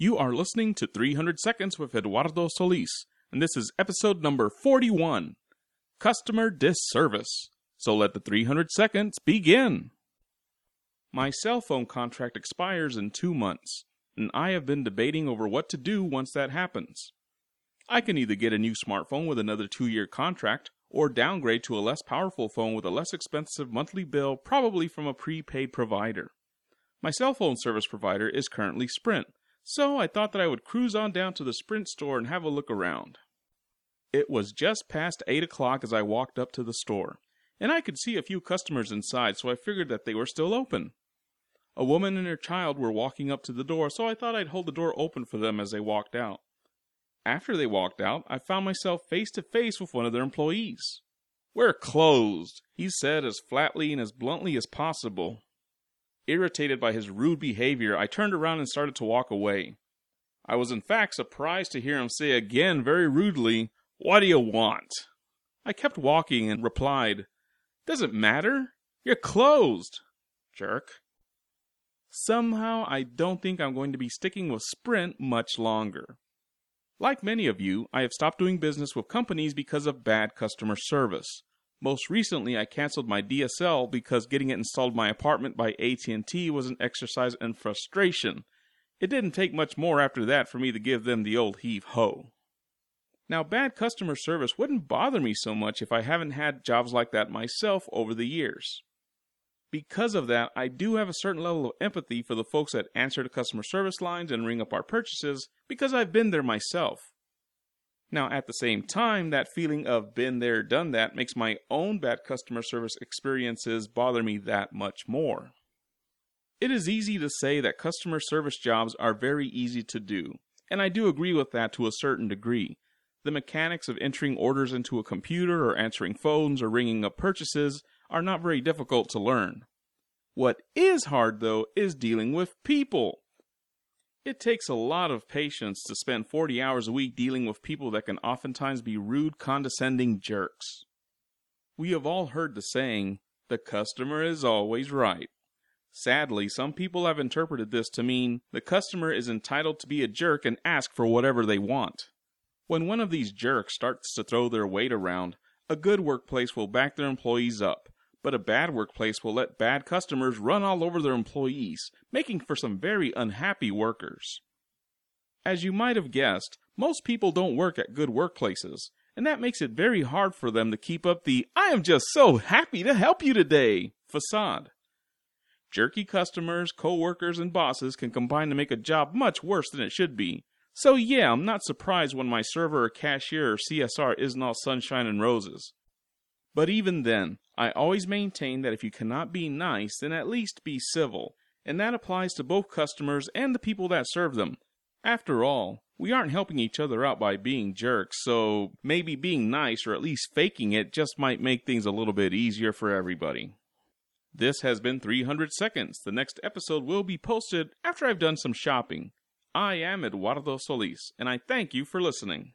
You are listening to 300 Seconds with Eduardo Solis, and this is episode number 41 Customer Disservice. So let the 300 seconds begin. My cell phone contract expires in two months, and I have been debating over what to do once that happens. I can either get a new smartphone with another two year contract, or downgrade to a less powerful phone with a less expensive monthly bill, probably from a prepaid provider. My cell phone service provider is currently Sprint, so I thought that I would cruise on down to the Sprint store and have a look around. It was just past 8 o'clock as I walked up to the store, and I could see a few customers inside, so I figured that they were still open. A woman and her child were walking up to the door, so I thought I'd hold the door open for them as they walked out. After they walked out, I found myself face to face with one of their employees. We're closed, he said as flatly and as bluntly as possible. Irritated by his rude behavior, I turned around and started to walk away. I was in fact surprised to hear him say again very rudely, What do you want? I kept walking and replied, Doesn't matter. You're closed. Jerk. Somehow, I don't think I'm going to be sticking with Sprint much longer. Like many of you, I have stopped doing business with companies because of bad customer service. Most recently, I canceled my DSL because getting it installed in my apartment by AT&T was an exercise in frustration. It didn't take much more after that for me to give them the old heave ho. Now, bad customer service wouldn't bother me so much if I haven't had jobs like that myself over the years. Because of that, I do have a certain level of empathy for the folks that answer the customer service lines and ring up our purchases because I've been there myself. Now, at the same time, that feeling of been there, done that makes my own bad customer service experiences bother me that much more. It is easy to say that customer service jobs are very easy to do, and I do agree with that to a certain degree. The mechanics of entering orders into a computer or answering phones or ringing up purchases are not very difficult to learn. What is hard, though, is dealing with people. It takes a lot of patience to spend 40 hours a week dealing with people that can oftentimes be rude, condescending jerks. We have all heard the saying, the customer is always right. Sadly, some people have interpreted this to mean the customer is entitled to be a jerk and ask for whatever they want. When one of these jerks starts to throw their weight around, a good workplace will back their employees up, but a bad workplace will let bad customers run all over their employees, making for some very unhappy workers. As you might have guessed, most people don't work at good workplaces, and that makes it very hard for them to keep up the I am just so happy to help you today facade. Jerky customers, co-workers, and bosses can combine to make a job much worse than it should be. So yeah, I'm not surprised when my server or cashier or CSR isn't all sunshine and roses. But even then, I always maintain that if you cannot be nice, then at least be civil, and that applies to both customers and the people that serve them. After all, we aren't helping each other out by being jerks, so maybe being nice or at least faking it just might make things a little bit easier for everybody. This has been 300 Seconds. The next episode will be posted after I've done some shopping. I am Eduardo Solis, and I thank you for listening.